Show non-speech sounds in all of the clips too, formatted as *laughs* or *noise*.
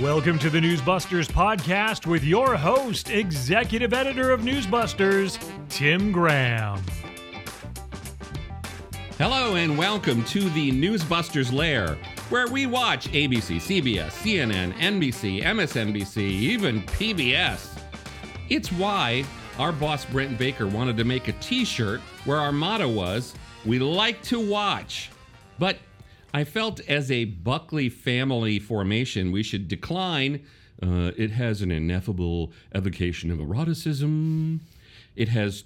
Welcome to the Newsbusters podcast with your host, executive editor of Newsbusters, Tim Graham. Hello and welcome to the Newsbusters Lair, where we watch ABC, CBS, CNN, NBC, MSNBC, even PBS. It's why our boss Brent Baker wanted to make a t shirt where our motto was, We like to watch. But I felt as a Buckley family formation, we should decline. Uh, it has an ineffable evocation of eroticism. It has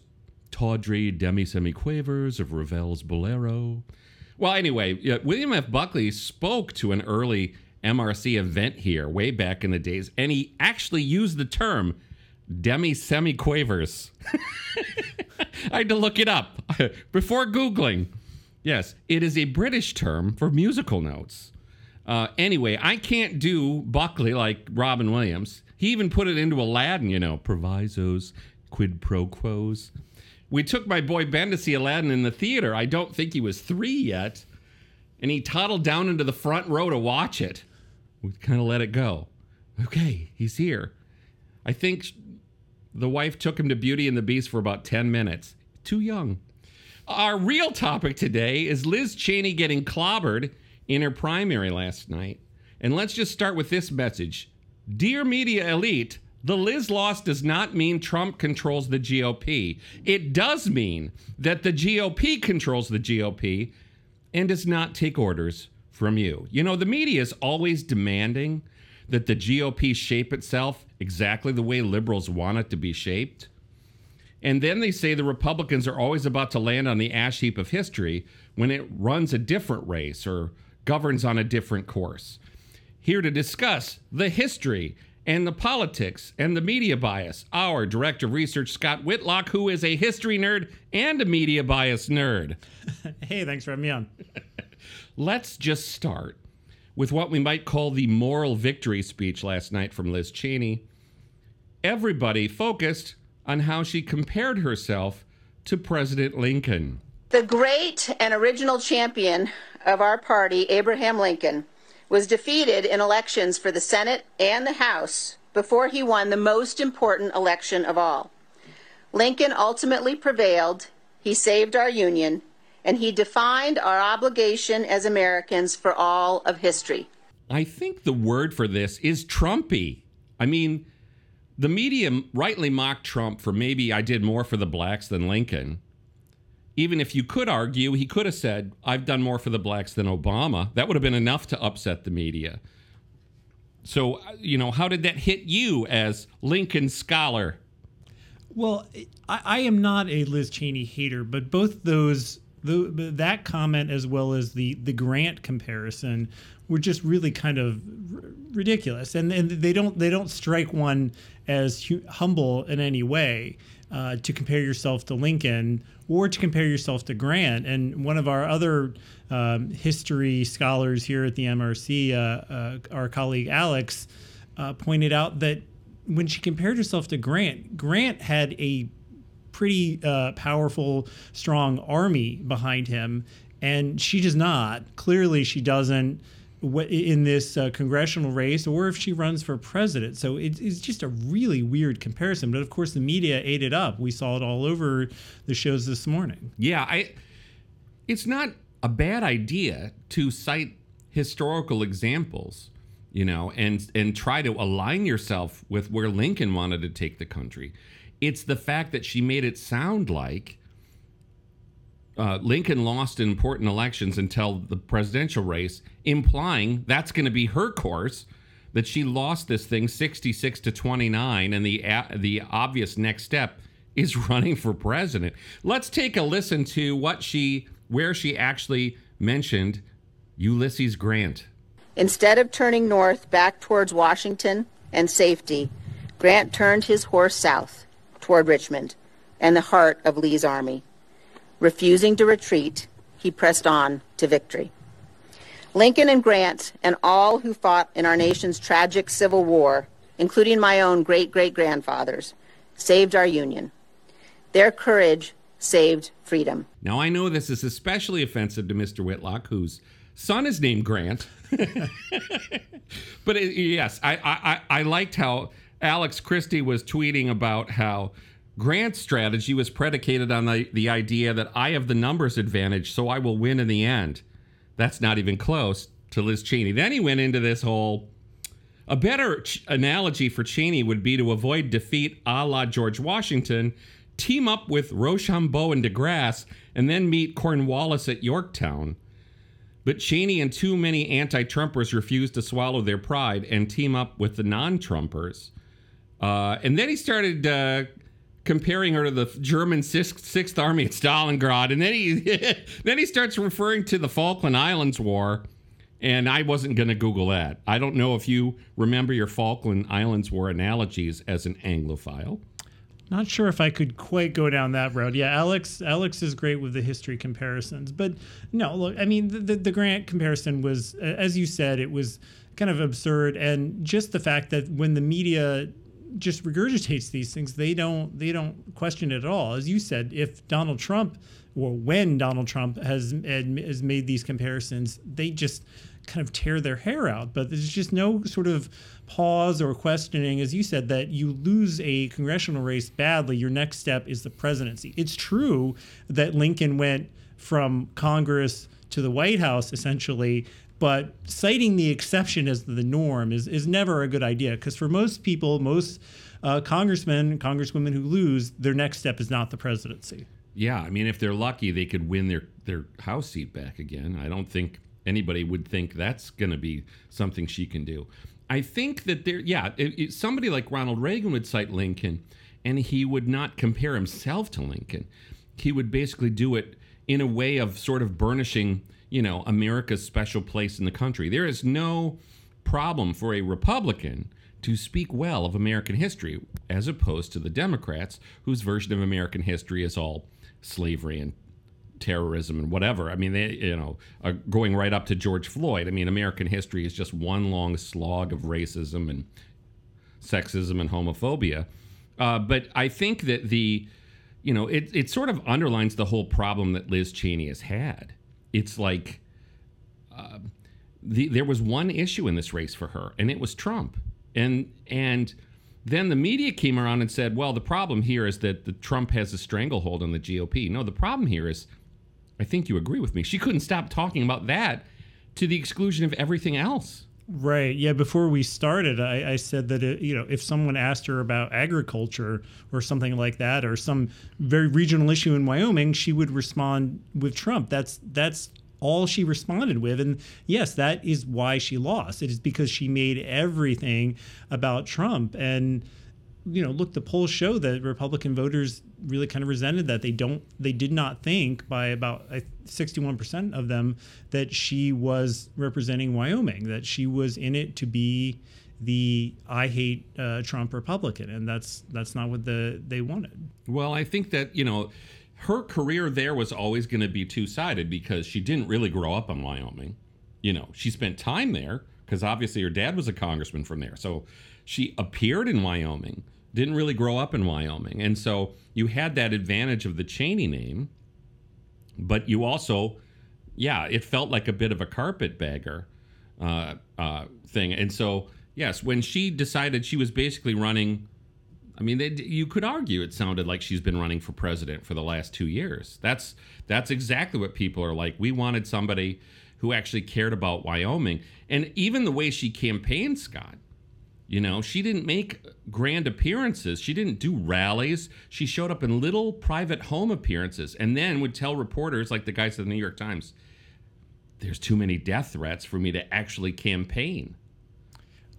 tawdry demi semi-quavers of Ravel's Bolero. Well, anyway, William F. Buckley spoke to an early MRC event here way back in the days, and he actually used the term demi semi-quavers. *laughs* I had to look it up *laughs* before Googling. Yes, it is a British term for musical notes. Uh, anyway, I can't do Buckley like Robin Williams. He even put it into Aladdin, you know, provisos, quid pro quos. We took my boy Ben to see Aladdin in the theater. I don't think he was three yet. And he toddled down into the front row to watch it. We kind of let it go. Okay, he's here. I think the wife took him to Beauty and the Beast for about 10 minutes. Too young. Our real topic today is Liz Cheney getting clobbered in her primary last night. And let's just start with this message Dear media elite, the Liz loss does not mean Trump controls the GOP. It does mean that the GOP controls the GOP and does not take orders from you. You know, the media is always demanding that the GOP shape itself exactly the way liberals want it to be shaped. And then they say the Republicans are always about to land on the ash heap of history when it runs a different race or governs on a different course. Here to discuss the history and the politics and the media bias, our director of research, Scott Whitlock, who is a history nerd and a media bias nerd. *laughs* hey, thanks for having me on. *laughs* Let's just start with what we might call the moral victory speech last night from Liz Cheney. Everybody focused on how she compared herself to President Lincoln. The great and original champion of our party, Abraham Lincoln, was defeated in elections for the Senate and the House before he won the most important election of all. Lincoln ultimately prevailed, he saved our Union, and he defined our obligation as Americans for all of history. I think the word for this is Trumpy. I mean, the media rightly mocked Trump for maybe I did more for the blacks than Lincoln. Even if you could argue, he could have said, I've done more for the blacks than Obama. That would have been enough to upset the media. So, you know, how did that hit you as Lincoln scholar? Well, I, I am not a Liz Cheney hater, but both those the, that comment as well as the the Grant comparison were just really kind of r- ridiculous, and and they don't they don't strike one as hu- humble in any way uh, to compare yourself to Lincoln or to compare yourself to Grant. And one of our other um, history scholars here at the MRC, uh, uh, our colleague Alex, uh, pointed out that when she compared herself to Grant, Grant had a pretty uh, powerful, strong army behind him, and she does not. Clearly, she doesn't in this uh, congressional race or if she runs for president. So it, it's just a really weird comparison. But of course, the media ate it up. We saw it all over the shows this morning. Yeah, I. It's not a bad idea to cite historical examples, you know, and and try to align yourself with where Lincoln wanted to take the country. It's the fact that she made it sound like uh, Lincoln lost important elections until the presidential race, implying that's going to be her course. That she lost this thing 66 to 29, and the uh, the obvious next step is *laughs* running for president. Let's take a listen to what she where she actually mentioned Ulysses Grant. Instead of turning north back towards Washington and safety, Grant turned his horse south toward Richmond and the heart of Lee's army. Refusing to retreat, he pressed on to victory. Lincoln and Grant and all who fought in our nation's tragic Civil War, including my own great great grandfathers, saved our Union. Their courage saved freedom. Now, I know this is especially offensive to Mr. Whitlock, whose son is named Grant. *laughs* but it, yes, I, I, I liked how Alex Christie was tweeting about how Grant's strategy was predicated on the, the idea that I have the numbers advantage, so I will win in the end. That's not even close to Liz Cheney. Then he went into this whole. A better ch- analogy for Cheney would be to avoid defeat a la George Washington, team up with Rochambeau and DeGrasse, and then meet Cornwallis at Yorktown. But Cheney and too many anti Trumpers refused to swallow their pride and team up with the non Trumpers. Uh, and then he started uh, comparing her to the German Sixth, Army at Stalingrad, and then he *laughs* then he starts referring to the Falkland Islands War. And I wasn't going to Google that. I don't know if you remember your Falkland Islands War analogies as an Anglophile. Not sure if I could quite go down that road. Yeah, Alex Alex is great with the history comparisons, but no, look, I mean the, the, the Grant comparison was, as you said, it was kind of absurd, and just the fact that when the media just regurgitates these things. They don't they don't question it at all. As you said, if Donald Trump or when Donald Trump has has made these comparisons, they just kind of tear their hair out. But there's just no sort of pause or questioning, as you said, that you lose a congressional race badly. Your next step is the presidency. It's true that Lincoln went from Congress to the White House essentially but citing the exception as the norm is, is never a good idea because for most people, most uh, congressmen, congresswomen who lose, their next step is not the presidency. Yeah, I mean, if they're lucky, they could win their their House seat back again. I don't think anybody would think that's going to be something she can do. I think that there, yeah, it, it, somebody like Ronald Reagan would cite Lincoln, and he would not compare himself to Lincoln. He would basically do it in a way of sort of burnishing you know, America's special place in the country. There is no problem for a Republican to speak well of American history, as opposed to the Democrats, whose version of American history is all slavery and terrorism and whatever. I mean, they, you know, uh, going right up to George Floyd. I mean, American history is just one long slog of racism and sexism and homophobia. Uh, but I think that the, you know, it, it sort of underlines the whole problem that Liz Cheney has had it's like uh, the, there was one issue in this race for her, and it was Trump. And and then the media came around and said, "Well, the problem here is that the Trump has a stranglehold on the GOP." No, the problem here is, I think you agree with me. She couldn't stop talking about that to the exclusion of everything else. Right. Yeah. Before we started, I, I said that it, you know if someone asked her about agriculture or something like that, or some very regional issue in Wyoming, she would respond with Trump. That's that's all she responded with. And yes, that is why she lost. It is because she made everything about Trump. And you know, look, the polls show that Republican voters really kind of resented that. They don't, they did not think by about 61% of them that she was representing Wyoming, that she was in it to be the I hate uh, Trump Republican, and that's that's not what the they wanted. Well, I think that you know her career there was always going to be two sided because she didn't really grow up in Wyoming. You know, she spent time there because obviously her dad was a congressman from there, so she appeared in Wyoming didn't really grow up in Wyoming. And so you had that advantage of the Cheney name, but you also, yeah, it felt like a bit of a carpetbagger uh, uh, thing. And so, yes, when she decided she was basically running, I mean, they, you could argue it sounded like she's been running for president for the last two years. That's that's exactly what people are like. We wanted somebody who actually cared about Wyoming, and even the way she campaigned, Scott you know, she didn't make grand appearances. She didn't do rallies. She showed up in little private home appearances and then would tell reporters, like the guys at the New York Times, there's too many death threats for me to actually campaign.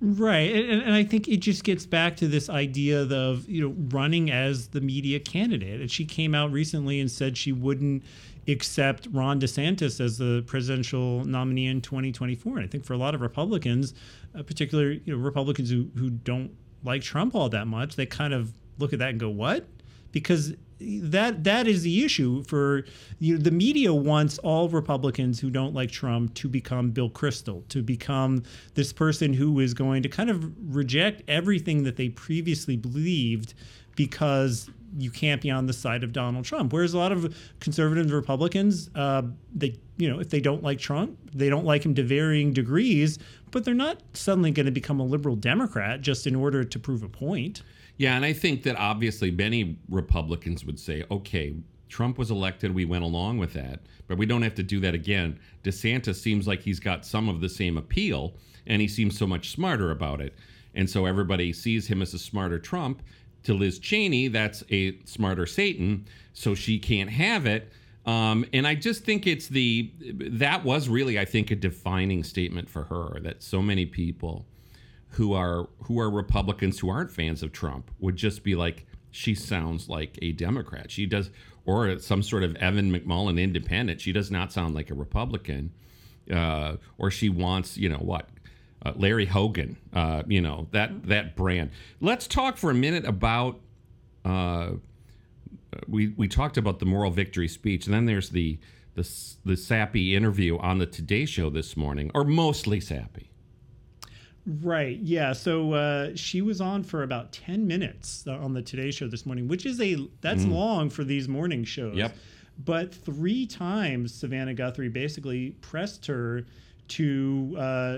Right. And, and, I think it just gets back to this idea of, you know, running as the media candidate. And she came out recently and said she wouldn't accept Ron DeSantis as the presidential nominee in 2024. And I think for a lot of Republicans, uh, particularly you know, Republicans who, who don't like Trump all that much, they kind of look at that and go, "What?" Because that that is the issue for you know, the media wants all Republicans who don't like Trump to become Bill Kristol, to become this person who is going to kind of reject everything that they previously believed because you can't be on the side of Donald Trump. Whereas a lot of conservative Republicans, uh, they you know if they don't like Trump, they don't like him to varying degrees, but they're not suddenly going to become a liberal Democrat just in order to prove a point. Yeah, and I think that obviously many Republicans would say, okay, Trump was elected, we went along with that, but we don't have to do that again. DeSantis seems like he's got some of the same appeal, and he seems so much smarter about it. And so everybody sees him as a smarter Trump. To Liz Cheney, that's a smarter Satan, so she can't have it. Um, and I just think it's the that was really, I think, a defining statement for her that so many people who are who are Republicans who aren't fans of Trump would just be like, she sounds like a Democrat. She does, or some sort of Evan McMullin independent. She does not sound like a Republican. Uh, or she wants, you know, what? Uh, Larry Hogan, uh, you know, that, that brand. Let's talk for a minute about. Uh, we, we talked about the moral victory speech, and then there's the, the, the sappy interview on the Today Show this morning, or mostly sappy. Right. Yeah. So uh, she was on for about ten minutes uh, on the Today Show this morning, which is a that's mm. long for these morning shows. Yep. But three times Savannah Guthrie basically pressed her to uh,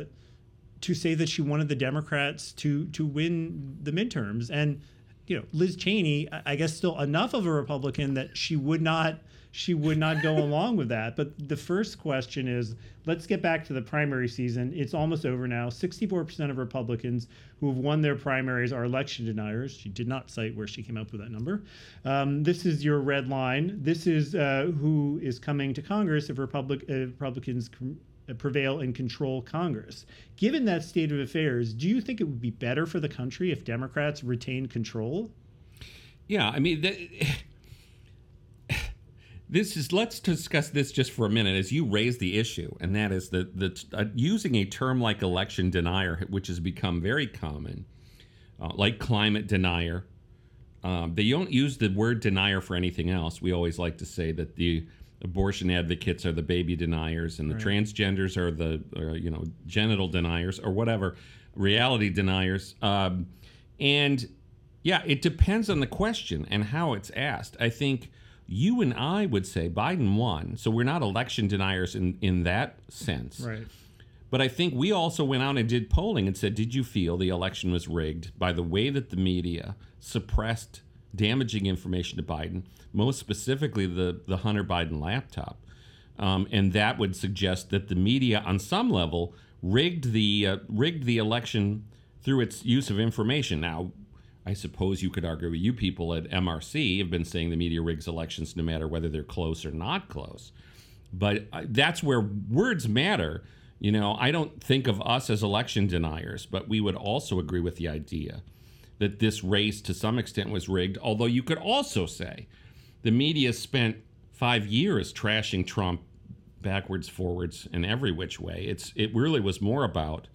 to say that she wanted the Democrats to to win the midterms, and you know Liz Cheney, I guess, still enough of a Republican that she would not she would not go along with that. But the first question is let's get back to the primary season. It's almost over now. 64% of Republicans who have won their primaries are election deniers. She did not cite where she came up with that number. Um, this is your red line. This is uh, who is coming to Congress if Republic, uh, Republicans prevail and control Congress. Given that state of affairs, do you think it would be better for the country if Democrats retain control? Yeah, I mean, this is let's discuss this just for a minute as you raise the issue and that is that the uh, using a term like election denier which has become very common uh, like climate denier um, they don't use the word denier for anything else we always like to say that the abortion advocates are the baby deniers and the right. transgenders are the uh, you know genital deniers or whatever reality deniers um, and yeah it depends on the question and how it's asked i think you and I would say Biden won. So we're not election deniers in, in that sense. Right. But I think we also went out and did polling and said, did you feel the election was rigged by the way that the media suppressed damaging information to Biden, most specifically the, the Hunter Biden laptop? Um, and that would suggest that the media, on some level, rigged the uh, rigged the election through its use of information. Now, I suppose you could argue you people at MRC have been saying the media rigs elections no matter whether they're close or not close. But uh, that's where words matter. You know, I don't think of us as election deniers, but we would also agree with the idea that this race to some extent was rigged. Although you could also say the media spent five years trashing Trump backwards, forwards, and every which way. It's it really was more about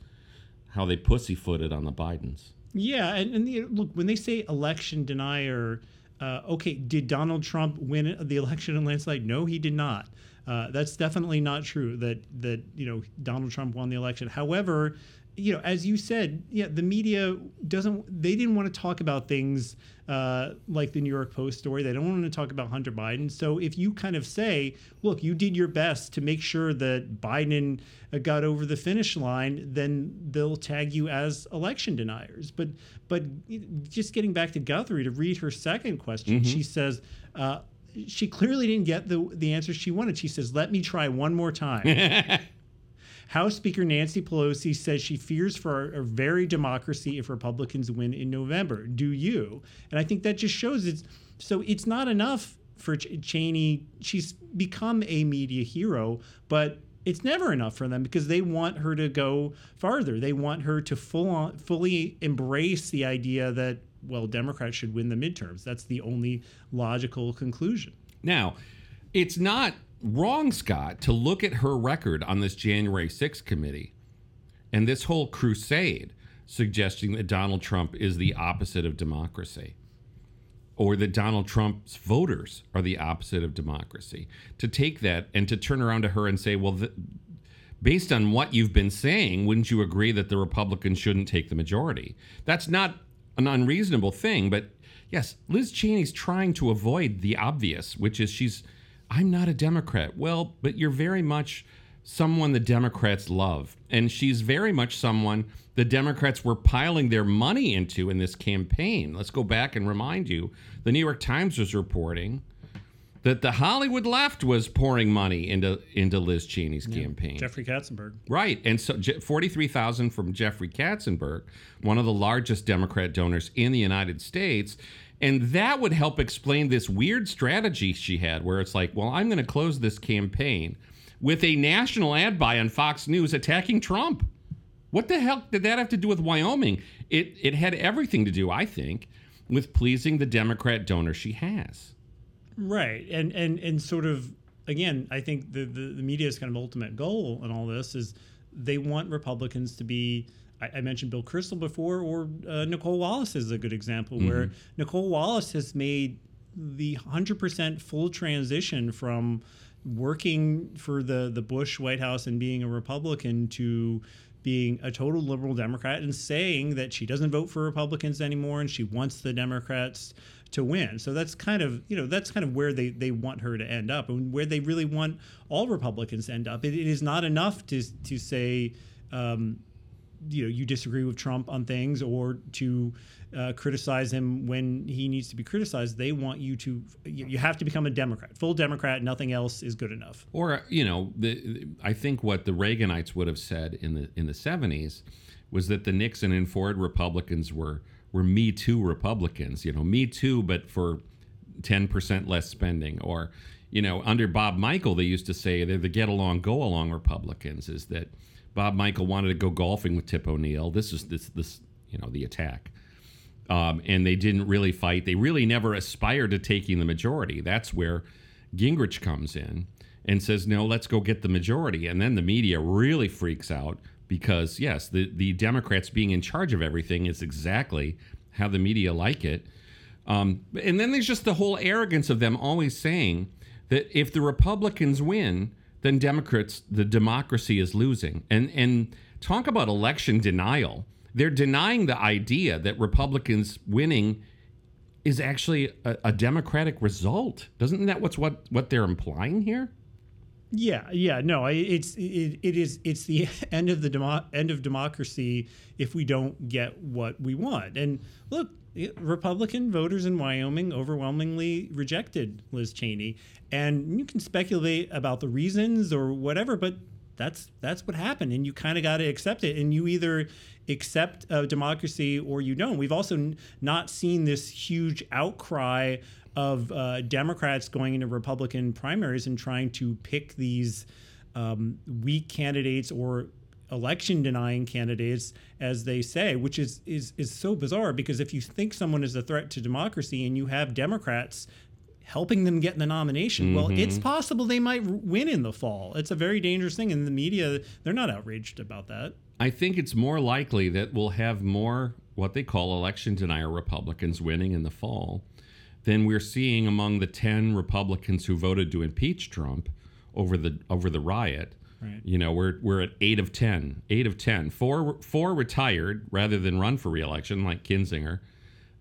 how they pussyfooted on the Bidens. Yeah, and, and the, look, when they say election denier, uh, okay, did Donald Trump win the election in landslide? No, he did not. Uh, that's definitely not true. That that you know Donald Trump won the election. However, you know, as you said, yeah, the media doesn't. They didn't want to talk about things uh, like the New York Post story. They don't want to talk about Hunter Biden. So if you kind of say, "Look, you did your best to make sure that Biden uh, got over the finish line," then they'll tag you as election deniers. But but just getting back to Guthrie to read her second question, mm-hmm. she says. Uh, she clearly didn't get the the answer she wanted. She says, "Let me try one more time." *laughs* House Speaker Nancy Pelosi says she fears for our, our, very democracy if Republicans win in November. Do you? And I think that just shows it's so it's not enough for Ch- Cheney. She's become a media hero, but it's never enough for them because they want her to go farther. They want her to full on, fully embrace the idea that well, Democrats should win the midterms. That's the only logical conclusion. Now, it's not wrong, Scott, to look at her record on this January 6th committee and this whole crusade suggesting that Donald Trump is the opposite of democracy or that Donald Trump's voters are the opposite of democracy. To take that and to turn around to her and say, well, based on what you've been saying, wouldn't you agree that the Republicans shouldn't take the majority? That's not an unreasonable thing, but yes, Liz Cheney's trying to avoid the obvious, which is she's, I'm not a Democrat. Well, but you're very much someone the Democrats love. And she's very much someone the Democrats were piling their money into in this campaign. Let's go back and remind you the New York Times was reporting that the Hollywood left was pouring money into into Liz Cheney's yeah. campaign. Jeffrey Katzenberg. Right. And so 43,000 from Jeffrey Katzenberg, one of the largest Democrat donors in the United States. And that would help explain this weird strategy she had where it's like, well, I'm going to close this campaign with a national ad buy on Fox News attacking Trump. What the hell did that have to do with Wyoming? It it had everything to do, I think, with pleasing the Democrat donor she has. Right. And and and sort of again, I think the the, the media's kind of ultimate goal in all this is they want Republicans to be I, I mentioned Bill Kristol before, or uh, Nicolle Wallace is a good example mm-hmm. where Nicolle Wallace has made the 100% full transition from working for the the Bush White House and being a Republican to being a total liberal Democrat and saying that she doesn't vote for Republicans anymore and she wants the Democrats to win. So that's kind of you know that's kind of where they they want her to end up and where they really want all Republicans to end up. it, it is not enough to to say. Um, you know you disagree with Trump on things or to uh, criticize him when he needs to be criticized. They want you to you have to become a Democrat, full Democrat. Nothing else is good enough. Or you know, the, I think what the Reaganites would have said in the in the seventies was that the Nixon and Ford Republicans were were Me Too Republicans. You know, Me Too, but for ten percent less spending or you know, under Bob Michel, they used to say they're the get along, go along Republicans. Is that Bob Michel wanted to go golfing with Tip O'Neill. This is this this you know the attack, um, and they didn't really fight. They really never aspired to taking the majority. That's where Gingrich comes in and says, "No, let's go get the majority." And then the media really freaks out because yes, the the Democrats being in charge of everything is exactly how the media like it. Um, and then there's just the whole arrogance of them always saying that if the Republicans win, then Democrats, the democracy is losing. And and talk about election denial. They're denying the idea that Republicans winning is actually a, a democratic result. Doesn't that what's what what they're implying here? Yeah, yeah, no, it's it, it is it's the end of the demo, end of democracy if we don't get what we want. And look, Republican voters in Wyoming overwhelmingly rejected Liz Cheney, and you can speculate about the reasons or whatever, but that's that's what happened, and you kind of got to accept it. And you either accept a democracy or you don't. We've also n- not seen this huge outcry of uh, Democrats going into Republican primaries and trying to pick these um, weak candidates or election denying candidates as they say which is is is so bizarre because if you think someone is a threat to democracy and you have democrats helping them get the nomination mm-hmm. well it's possible they might win in the fall. It's a very dangerous thing and the media they're not outraged about that. I think it's more likely that we'll have more what they call election denier republicans winning in the fall than we're seeing among the 10 republicans who voted to impeach trump over the over the riot Right. You know, we're we're at eight of ten, eight of ten. Four four retired rather than run for reelection like Kinzinger,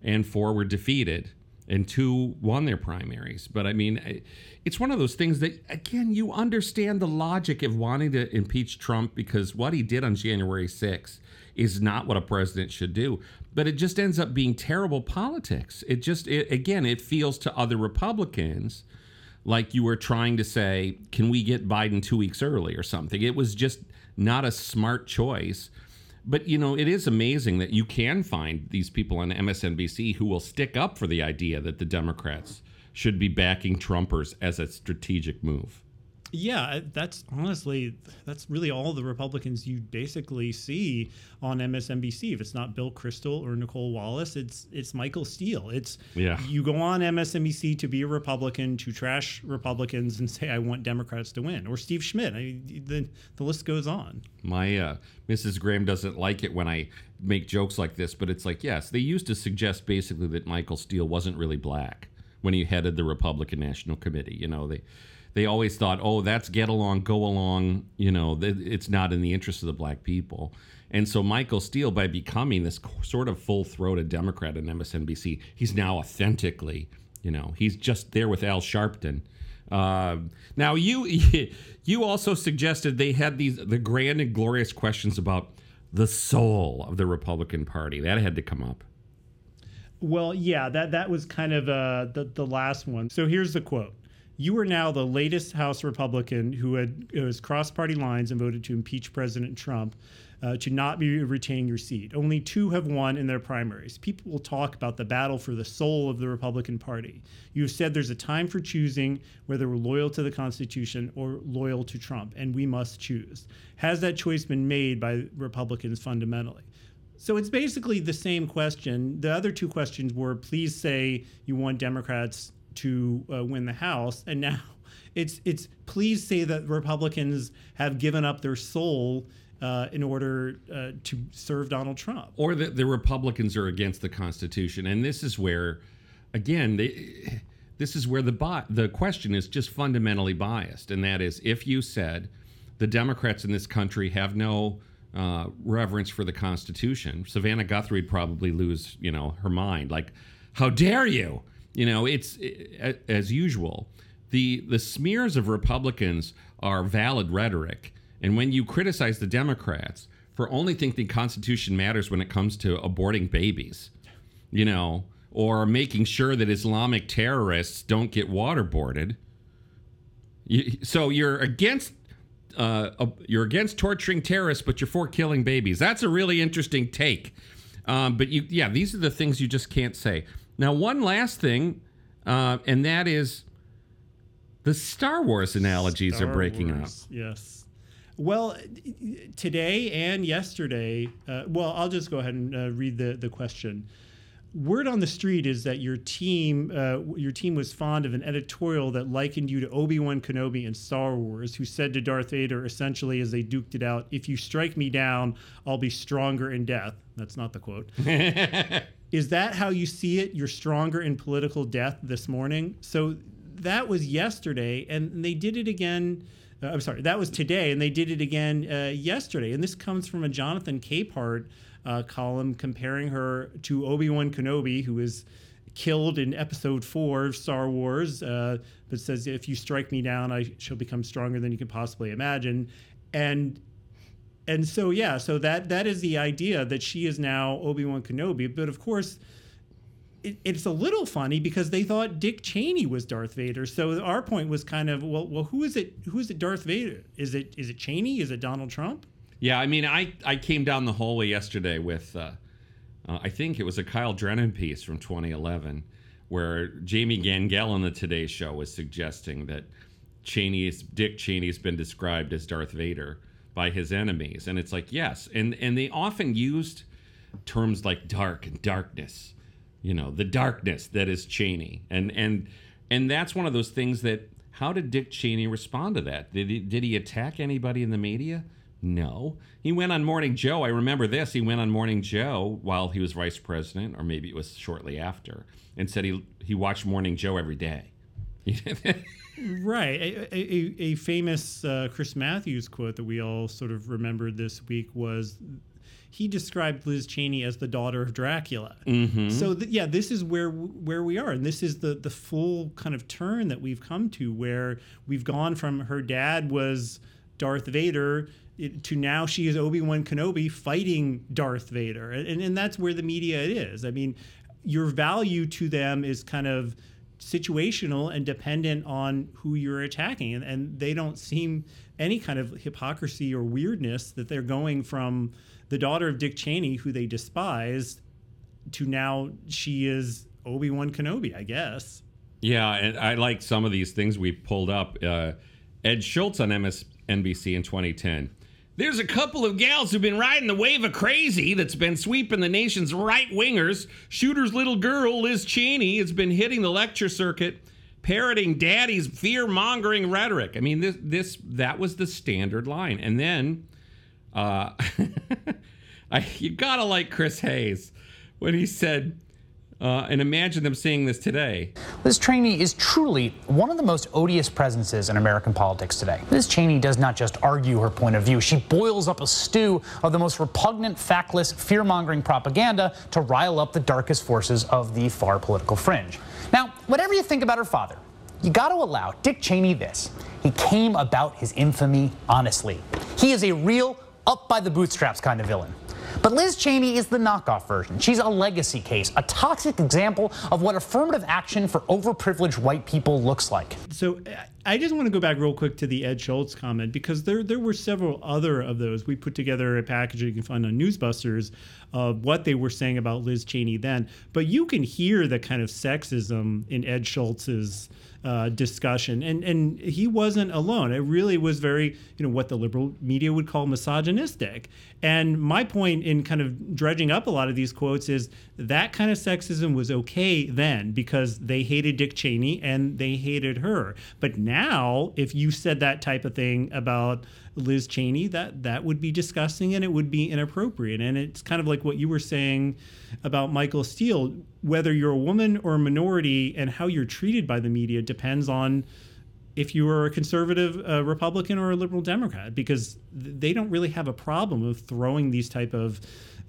and four were defeated, and two won their primaries. But I mean, it's one of those things that again you understand the logic of wanting to impeach Trump because what he did on January 6th is not what a president should do. But it just ends up being terrible politics. It just it, again it feels to other Republicans like you were trying to say, can we get Biden two weeks early or something? It was just not a smart choice. But you know, it is amazing that you can find these people on MSNBC who will stick up for the idea that the Democrats should be backing Trumpers as a strategic move. Yeah, that's honestly that's really all the Republicans you basically see on MSNBC. If it's not Bill Kristol or Nicolle Wallace, it's it's Michael Steele. It's yeah. You go on MSNBC to be a Republican to trash Republicans and say I want Democrats to win, or Steve Schmidt. I mean, the the list goes on. My uh, Mrs. Graham doesn't like it when I make jokes like this, but it's like yes, they used to suggest basically that Michael Steele wasn't really black when he headed the Republican National Committee. You know they they always thought, oh, that's get along, go along. You know, it's not in the interest of the black people. And so Michael Steele, by becoming this sort of full throated Democrat in MSNBC, he's now authentically, you know, he's just there with Al Sharpton. Uh, now you *laughs* you also suggested they had these the grand and glorious questions about the soul of the Republican Party. That had to come up. Well, yeah, that that was kind of uh, the the last one. So here's the quote: "You are now the latest House Republican who had who has crossed party lines and voted to impeach President Trump." Uh, to not be retain your seat. Only two have won in their primaries. People will talk about the battle for the soul of the Republican Party. You have said there's a time for choosing whether we're loyal to the Constitution or loyal to Trump, and we must choose. Has that choice been made by Republicans fundamentally? So it's basically the same question. The other two questions were please say you want Democrats to uh, win the House, and now *laughs* it's it's please say that Republicans have given up their soul uh, in order uh, to serve Donald Trump. Or that the Republicans are against the Constitution, and this is where, again, they, this is where the bi- the question is just fundamentally biased, and that is if you said the Democrats in this country have no uh, reverence for the Constitution, Savannah Guthrie would probably lose, you know, her mind. Like, how dare you? You know, it's it, as usual. The the smears of Republicans are valid rhetoric, and when you criticize the Democrats for only thinking the Constitution matters when it comes to aborting babies, you know, or making sure that Islamic terrorists don't get waterboarded. You, so you're against uh, you're against torturing terrorists, but you're for killing babies. That's a really interesting take. Um, but you, yeah, these are the things you just can't say. Now, one last thing, uh, and that is the Star Wars analogies Star are breaking Wars, Yes. Well, today and yesterday, uh, well, I'll just go ahead and uh, read the, the question. Word on the street is that your team, uh, your team was fond of an editorial that likened you to Obi Wan Kenobi in Star Wars, who said to Darth Vader, essentially as they duked it out, "If you strike me down, I'll be stronger in death." That's not the quote. *laughs* is that how you see it? You're stronger in political death this morning. So that was yesterday, and they did it again. Uh, I'm sorry, that was today, and they did it again uh, yesterday. And this comes from a Jonathan Capehart uh, column comparing her to Obi Wan Kenobi, who was killed in Episode Four of Star Wars, uh, but says, "If you strike me down, I shall become stronger than you can possibly imagine." And and so yeah, so that that is the idea that she is now Obi Wan Kenobi. But of course, it, it's a little funny because they thought Dick Cheney was Darth Vader. So our point was kind of well, well, who is it? Who is it? Darth Vader? Is it is it Cheney? Is it Donald Trump? Yeah, I mean, I, I came down the hallway yesterday with, uh, uh, I think it was a Kyle Drennan piece from 2011, where Jamie Gangel on the Today Show was suggesting that Cheney's Dick Cheney's been described as Darth Vader by his enemies, and it's like yes, and and they often used terms like dark and darkness, you know, the darkness that is Cheney, and and and that's one of those things that. How did Dick Cheney respond to that? Did he, did he attack anybody in the media? No. He went on Morning Joe. I remember this. He went on Morning Joe while he was vice president, or maybe it was shortly after, and said he he watched Morning Joe every day. right. A, a, a famous uh, Chris Matthews quote that we all sort of remembered this week was he described Liz Cheney as the daughter of Dracula. Mm-hmm. So th- yeah, this is where where we are, and this is the the full kind of turn that we've come to, where we've gone from her dad was Darth Vader to now she is Obi Wan Kenobi fighting Darth Vader, and and that's where the media is. I mean, your value to them is kind of situational and dependent on who you're attacking, and, and they don't seem any kind of hypocrisy or weirdness that they're going from the daughter of Dick Cheney, who they despised, to now she is Obi Wan Kenobi, I guess. Yeah, and I like some of these things we pulled up. Uh, Ed Schultz on MSNBC in 2010. There's a couple of gals who've been riding the wave of crazy that's been sweeping the nation's right wingers. Shooter's little girl, Liz Cheney, has been hitting the lecture circuit, parroting daddy's fear mongering rhetoric. I mean, this, this that was the standard line. And then, uh, *laughs* I, you gotta like Chris Hayes when he said, Uh, and imagine them seeing this today. Liz Cheney is truly one of the most odious presences in American politics today. Liz Cheney does not just argue her point of view, she boils up a stew of the most repugnant, factless, fear mongering propaganda to rile up the darkest forces of the far political fringe. Now, whatever you think about her father, you got to allow Dick Cheney this. He came about his infamy honestly. He is a real, up by the bootstraps kind of villain. But Liz Cheney is the knockoff version. She's a legacy case, a toxic example of what affirmative action for overprivileged white people looks like. So I just want to go back real quick to the Ed Schultz comment because there there were several other of those. We put together a package you can find on Newsbusters of what they were saying about Liz Cheney then. But you can hear the kind of sexism in Ed Schultz's uh, discussion, and and he wasn't alone. It really was very you know what the liberal media would call misogynistic. And my point in kind of dredging up a lot of these quotes is that kind of sexism was okay then because they hated Dick Cheney and they hated her. But now, if you said that type of thing about Liz Cheney, that that would be disgusting and it would be inappropriate. And it's kind of like what you were saying about Michael Steele. Whether you're a woman or a minority and how you're treated by the media depends on if you are a conservative uh, Republican or a liberal Democrat, because they don't really have a problem of throwing these type of,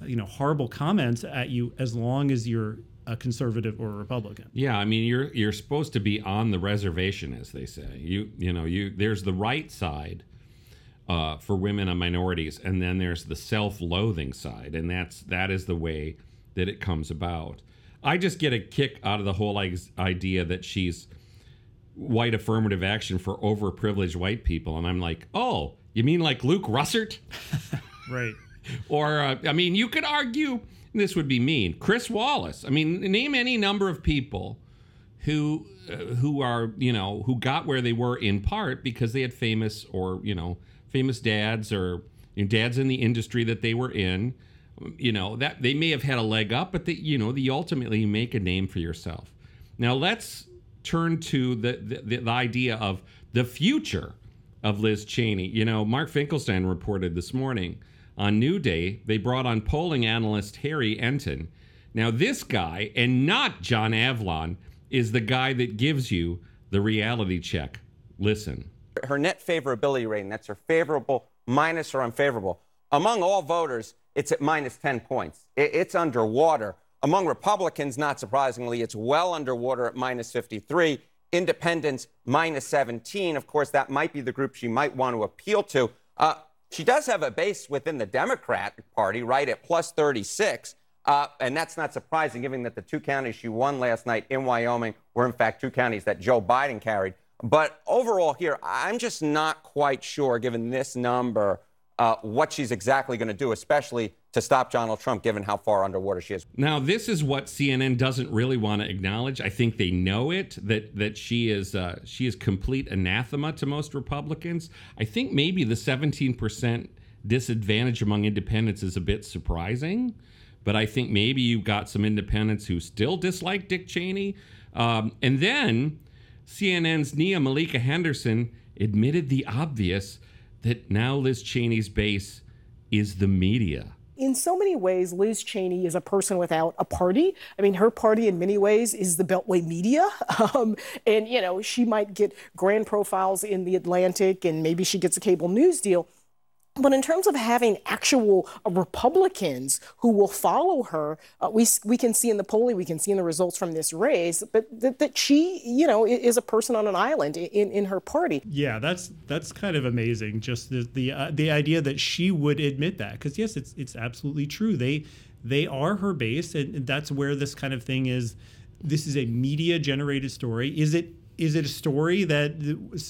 you know, horrible comments at you as long as you're a conservative or a Republican. Yeah, I mean you're you're supposed to be on the reservation, as they say. You you know you there's the right side uh, for women and minorities, and then there's the self-loathing side, and that's that is the way that it comes about. I just get a kick out of the whole idea that she's white affirmative action for overprivileged white people, and I'm like, oh, you mean like Luke Russert? *laughs* right. or uh, I mean, you could argue this would be mean. Chris Wallace. I mean, name any number of people who uh, who are you know who got where they were in part because they had famous or you know famous dads or you know, dads in the industry that they were in. You know that they may have had a leg up, but they, you know, the ultimately make a name for yourself. Now let's turn to the, the, the idea of the future of Liz Cheney. You know, Mark Finkelstein reported this morning on New Day, they brought on polling analyst Harry Enten. Now, this guy, and not John Avlon, is the guy that gives you the reality check. Listen. Her net favorability rating, that's her favorable minus or unfavorable. Among all voters, it's at minus 10 points. It's underwater. Among Republicans, not surprisingly, it's well underwater at minus 53. Independents, minus 17. Of course, that might be the group she might want to appeal to. Uh, she does have a base within the Democratic Party, right, at plus 36. Uh, and that's not surprising, given that the two counties she won last night in Wyoming were, in fact, two counties that Joe Biden carried. But overall, here, I'm just not quite sure, given this number, uh, what she's exactly going to do, especially to stop Donald Trump, given how far underwater she is. Now, this is what CNN doesn't really want to acknowledge. I think they know it that that she is uh, she is complete anathema to most Republicans. I think maybe the 17 percent disadvantage among independents is a bit surprising, but I think maybe you've got some independents who still dislike Dick Cheney, um, and then CNN's Nia Malika Henderson admitted the obvious that now Liz Cheney's base is the media. In so many ways, Liz Cheney is a person without a party. I mean, her party in many ways is the Beltway media. *laughs* Um, and, you know, she might get grand profiles in The Atlantic and maybe she gets a cable news deal. But in terms of having actual uh, Republicans who will follow her, uh, we we can see in the polling, we can see in the results from this race, but that, that she, you know, is a person on an island in, in her party. Yeah, that's that's kind of amazing. Just the the uh, the idea that she would admit that, because yes, it's it's absolutely true. They they are her base, and that's where this kind of thing is. This is a media generated story. Is it is it a story that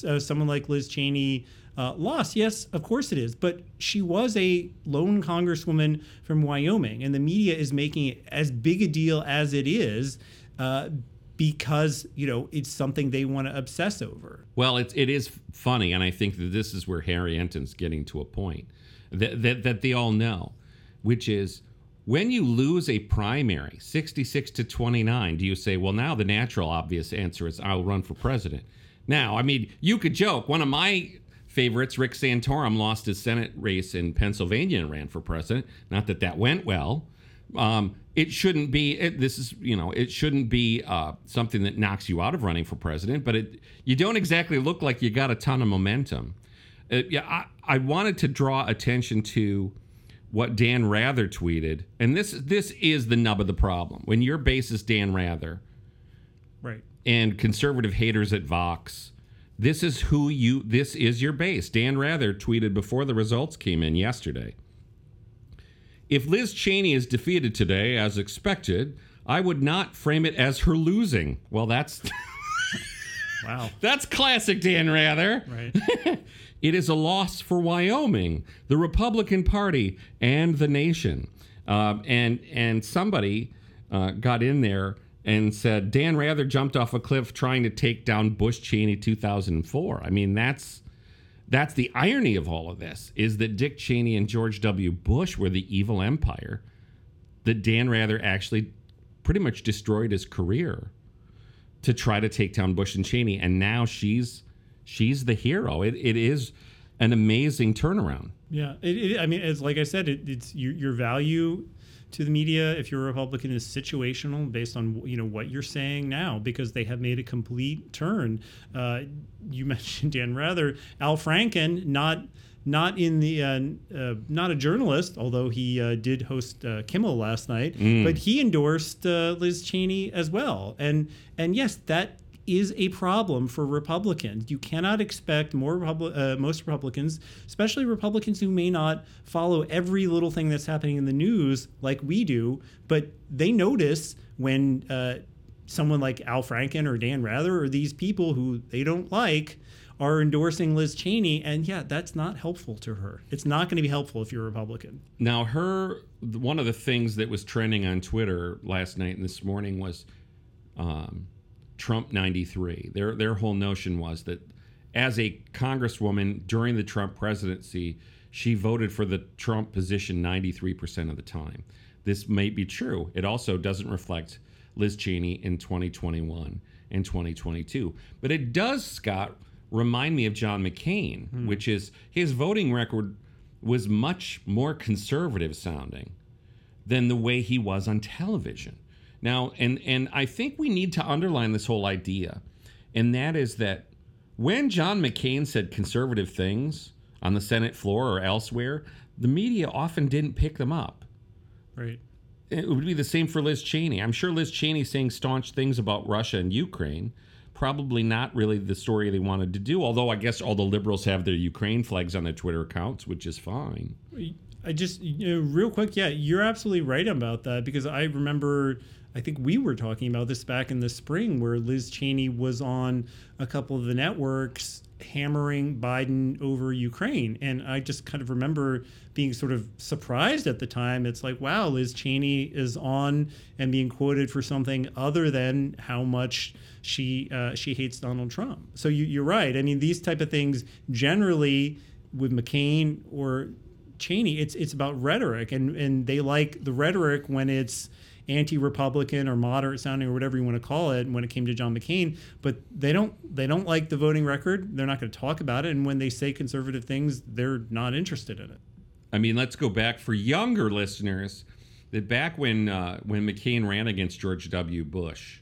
uh, someone like Liz Cheney? Uh, loss. Yes, of course it is. But she was a lone congresswoman from Wyoming, and the media is making it as big a deal as it is. Uh, because you know it's something they want to obsess over. Well, it's it is funny, and I think that this is where Harry Enten's getting to a point that that, that they all know, which is when you lose a primary 66 to 29 do you say well now the natural obvious answer is i'll run for president now i mean you could joke one of my favorites, Rick Santorum, lost his Senate race in Pennsylvania and ran for president. Not that that went well, Um, it shouldn't be. It, this is you know it shouldn't be uh, something that knocks you out of running for president. But it you don't exactly look like you got a ton of momentum. Uh, yeah, I, I wanted to draw attention to what Dan Rather tweeted, and this this is the nub of the problem. When your base is Dan Rather Right. and conservative haters at Vox, this is who you. This is your base. Dan Rather tweeted before the results came in yesterday. If Liz Cheney is defeated today, as expected, I would not frame it as her losing. Well, that's *laughs* Wow. that's classic Dan Rather. Right. *laughs* It is a loss for Wyoming, the Republican Party, and the nation. Um, and and somebody uh, got in there and said Dan Rather jumped off a cliff trying to take down Bush Cheney 2004. I mean that's that's the irony of all of this is that Dick Cheney and George W. Bush were the evil empire that Dan Rather actually pretty much destroyed his career to try to take down Bush and Cheney, and now she's she's the hero. It, it is an amazing turnaround. Yeah, it, it, I mean, it's like I said, it, it's your, your value to the media if you're a Republican is situational based on you know what you're saying now because they have made a complete turn. Uh, you *laughs* mentioned Dan Rather, Al Franken, not not in the uh, uh, not a journalist, although he uh, did host uh, Kimmel last night, but he endorsed uh, Liz Cheney as well, and and yes, that is a problem for Republicans. You cannot expect more uh, most Republicans, especially Republicans who may not follow every little thing that's happening in the news like we do, but they notice when uh, someone like Al Franken or Dan Rather or these people who they don't like are endorsing Liz Cheney, and yeah, that's not helpful to her. It's not going to be helpful if you're a Republican. Now, her one of the things that was trending on Twitter last night and this morning was um, Trump 93. Their their whole notion was that as a congresswoman during the Trump presidency, she voted for the Trump position 93% of the time. This may be true. It also doesn't reflect Liz Cheney in 2021 and 2022. But it does, Scott, remind me of John McCain, hmm. which is his voting record was much more conservative sounding than the way he was on television. Now, and and I think we need to underline this whole idea, and that is that when John McCain said conservative things on the Senate floor or elsewhere, the media often didn't pick them up. Right. It would be the same for Liz Cheney. I'm sure Liz Cheney saying staunch things about Russia and Ukraine, probably not really the story they wanted to do. Although I guess all the liberals have their Ukraine flags on their Twitter accounts, which is fine. I just, you know, real quick, yeah, you're absolutely right about that because I remember, I think we were talking about this back in the spring where Liz Cheney was on a couple of the networks hammering Biden over Ukraine. And I just kind of remember being sort of surprised at the time. It's like, wow, Liz Cheney is on and being quoted for something other than how much she uh, she hates Donald Trump. So you, you're right. I mean, these type of things generally with McCain or Cheney, it's it's about rhetoric, and and they like the rhetoric when it's anti-republican or moderate sounding or whatever you want to call it when it came to John McCain but they don't they don't like the voting record they're not going to talk about it and when they say conservative things they're not interested in it I mean, let's go back for younger listeners. That back when uh, when McCain ran against George W. Bush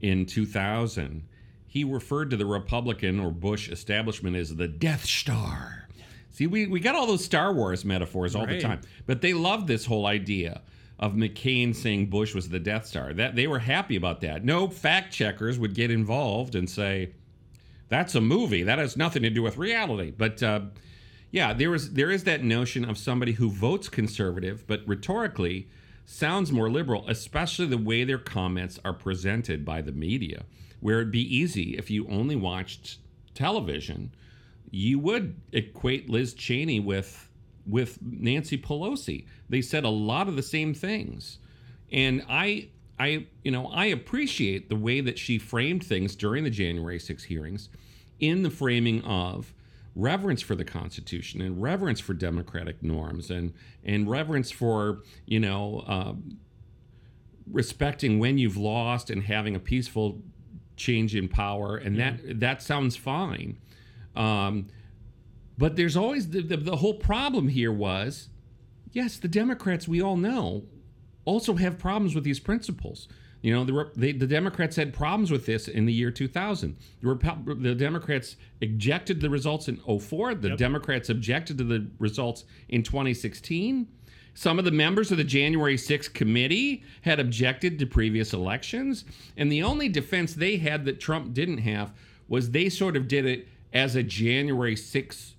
in 2000, he referred to the Republican or Bush establishment as the Death Star. See, we, we got all those Star Wars metaphors all the time, but they love this whole idea of McCain saying Bush was the Death Star. That they were happy about that. No fact checkers would get involved and say, that's a movie. That has nothing to do with reality. But uh, yeah, there is there is that notion of somebody who votes conservative, but rhetorically sounds more liberal, especially the way their comments are presented by the media. Where it'd be easy if you only watched television, you would equate Liz Cheney with with Nancy Pelosi. They said a lot of the same things. And I I you know, I appreciate the way that she framed things during the January 6 hearings in the framing of reverence for the Constitution and reverence for democratic norms and and reverence for you know uh, respecting when you've lost and having a peaceful change in power and that that sounds fine. Um, but there's always the, the the whole problem here was yes the Democrats we all know also have problems with these principles. You know, the, they, the Democrats had problems with this in the year 2000. The, Repu- the Democrats ejected the results in 04. The Democrats objected to the results in 2016. Some of the members of the January 6th committee had objected to previous elections. And the only defense they had that Trump didn't have was they sort of did it as a January 6th,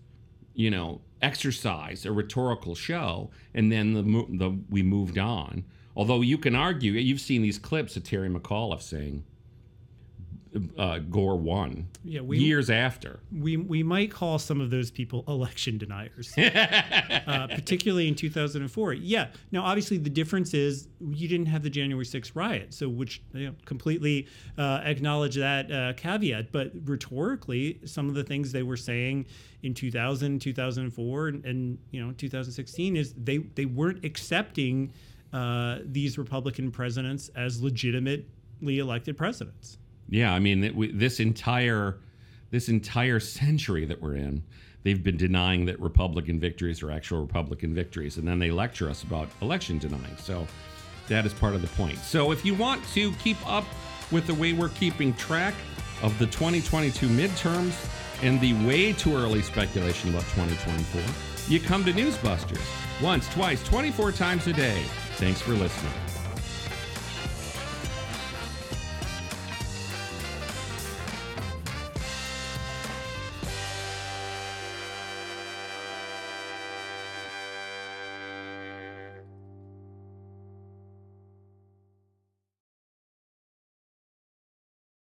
you know, exercise, a rhetorical show. And then the, the we moved on. Although you can argue, you've seen these clips of Terry McAuliffe saying uh, Gore won Yeah, we- years after. we we might call some of those people election deniers, *laughs* uh, particularly in 2004. Yeah. Now, obviously, the difference is you didn't have the January 6th riot, so which you know, completely uh, acknowledge that uh, caveat. But rhetorically, some of the things they were saying in 2000, 2004, and, and you know 2016 is they they weren't accepting uh, these Republican presidents as legitimately elected presidents. Yeah, I mean, this entire this entire century that we're in, they've been denying that Republican victories are actual Republican victories, and then they lecture us about election denying. So that is part of the point. So if you want to keep up with the way we're keeping track of the 2022 midterms and the way too early speculation about 2024, you come to Newsbusters once, twice, 24 times a day. Thanks for listening.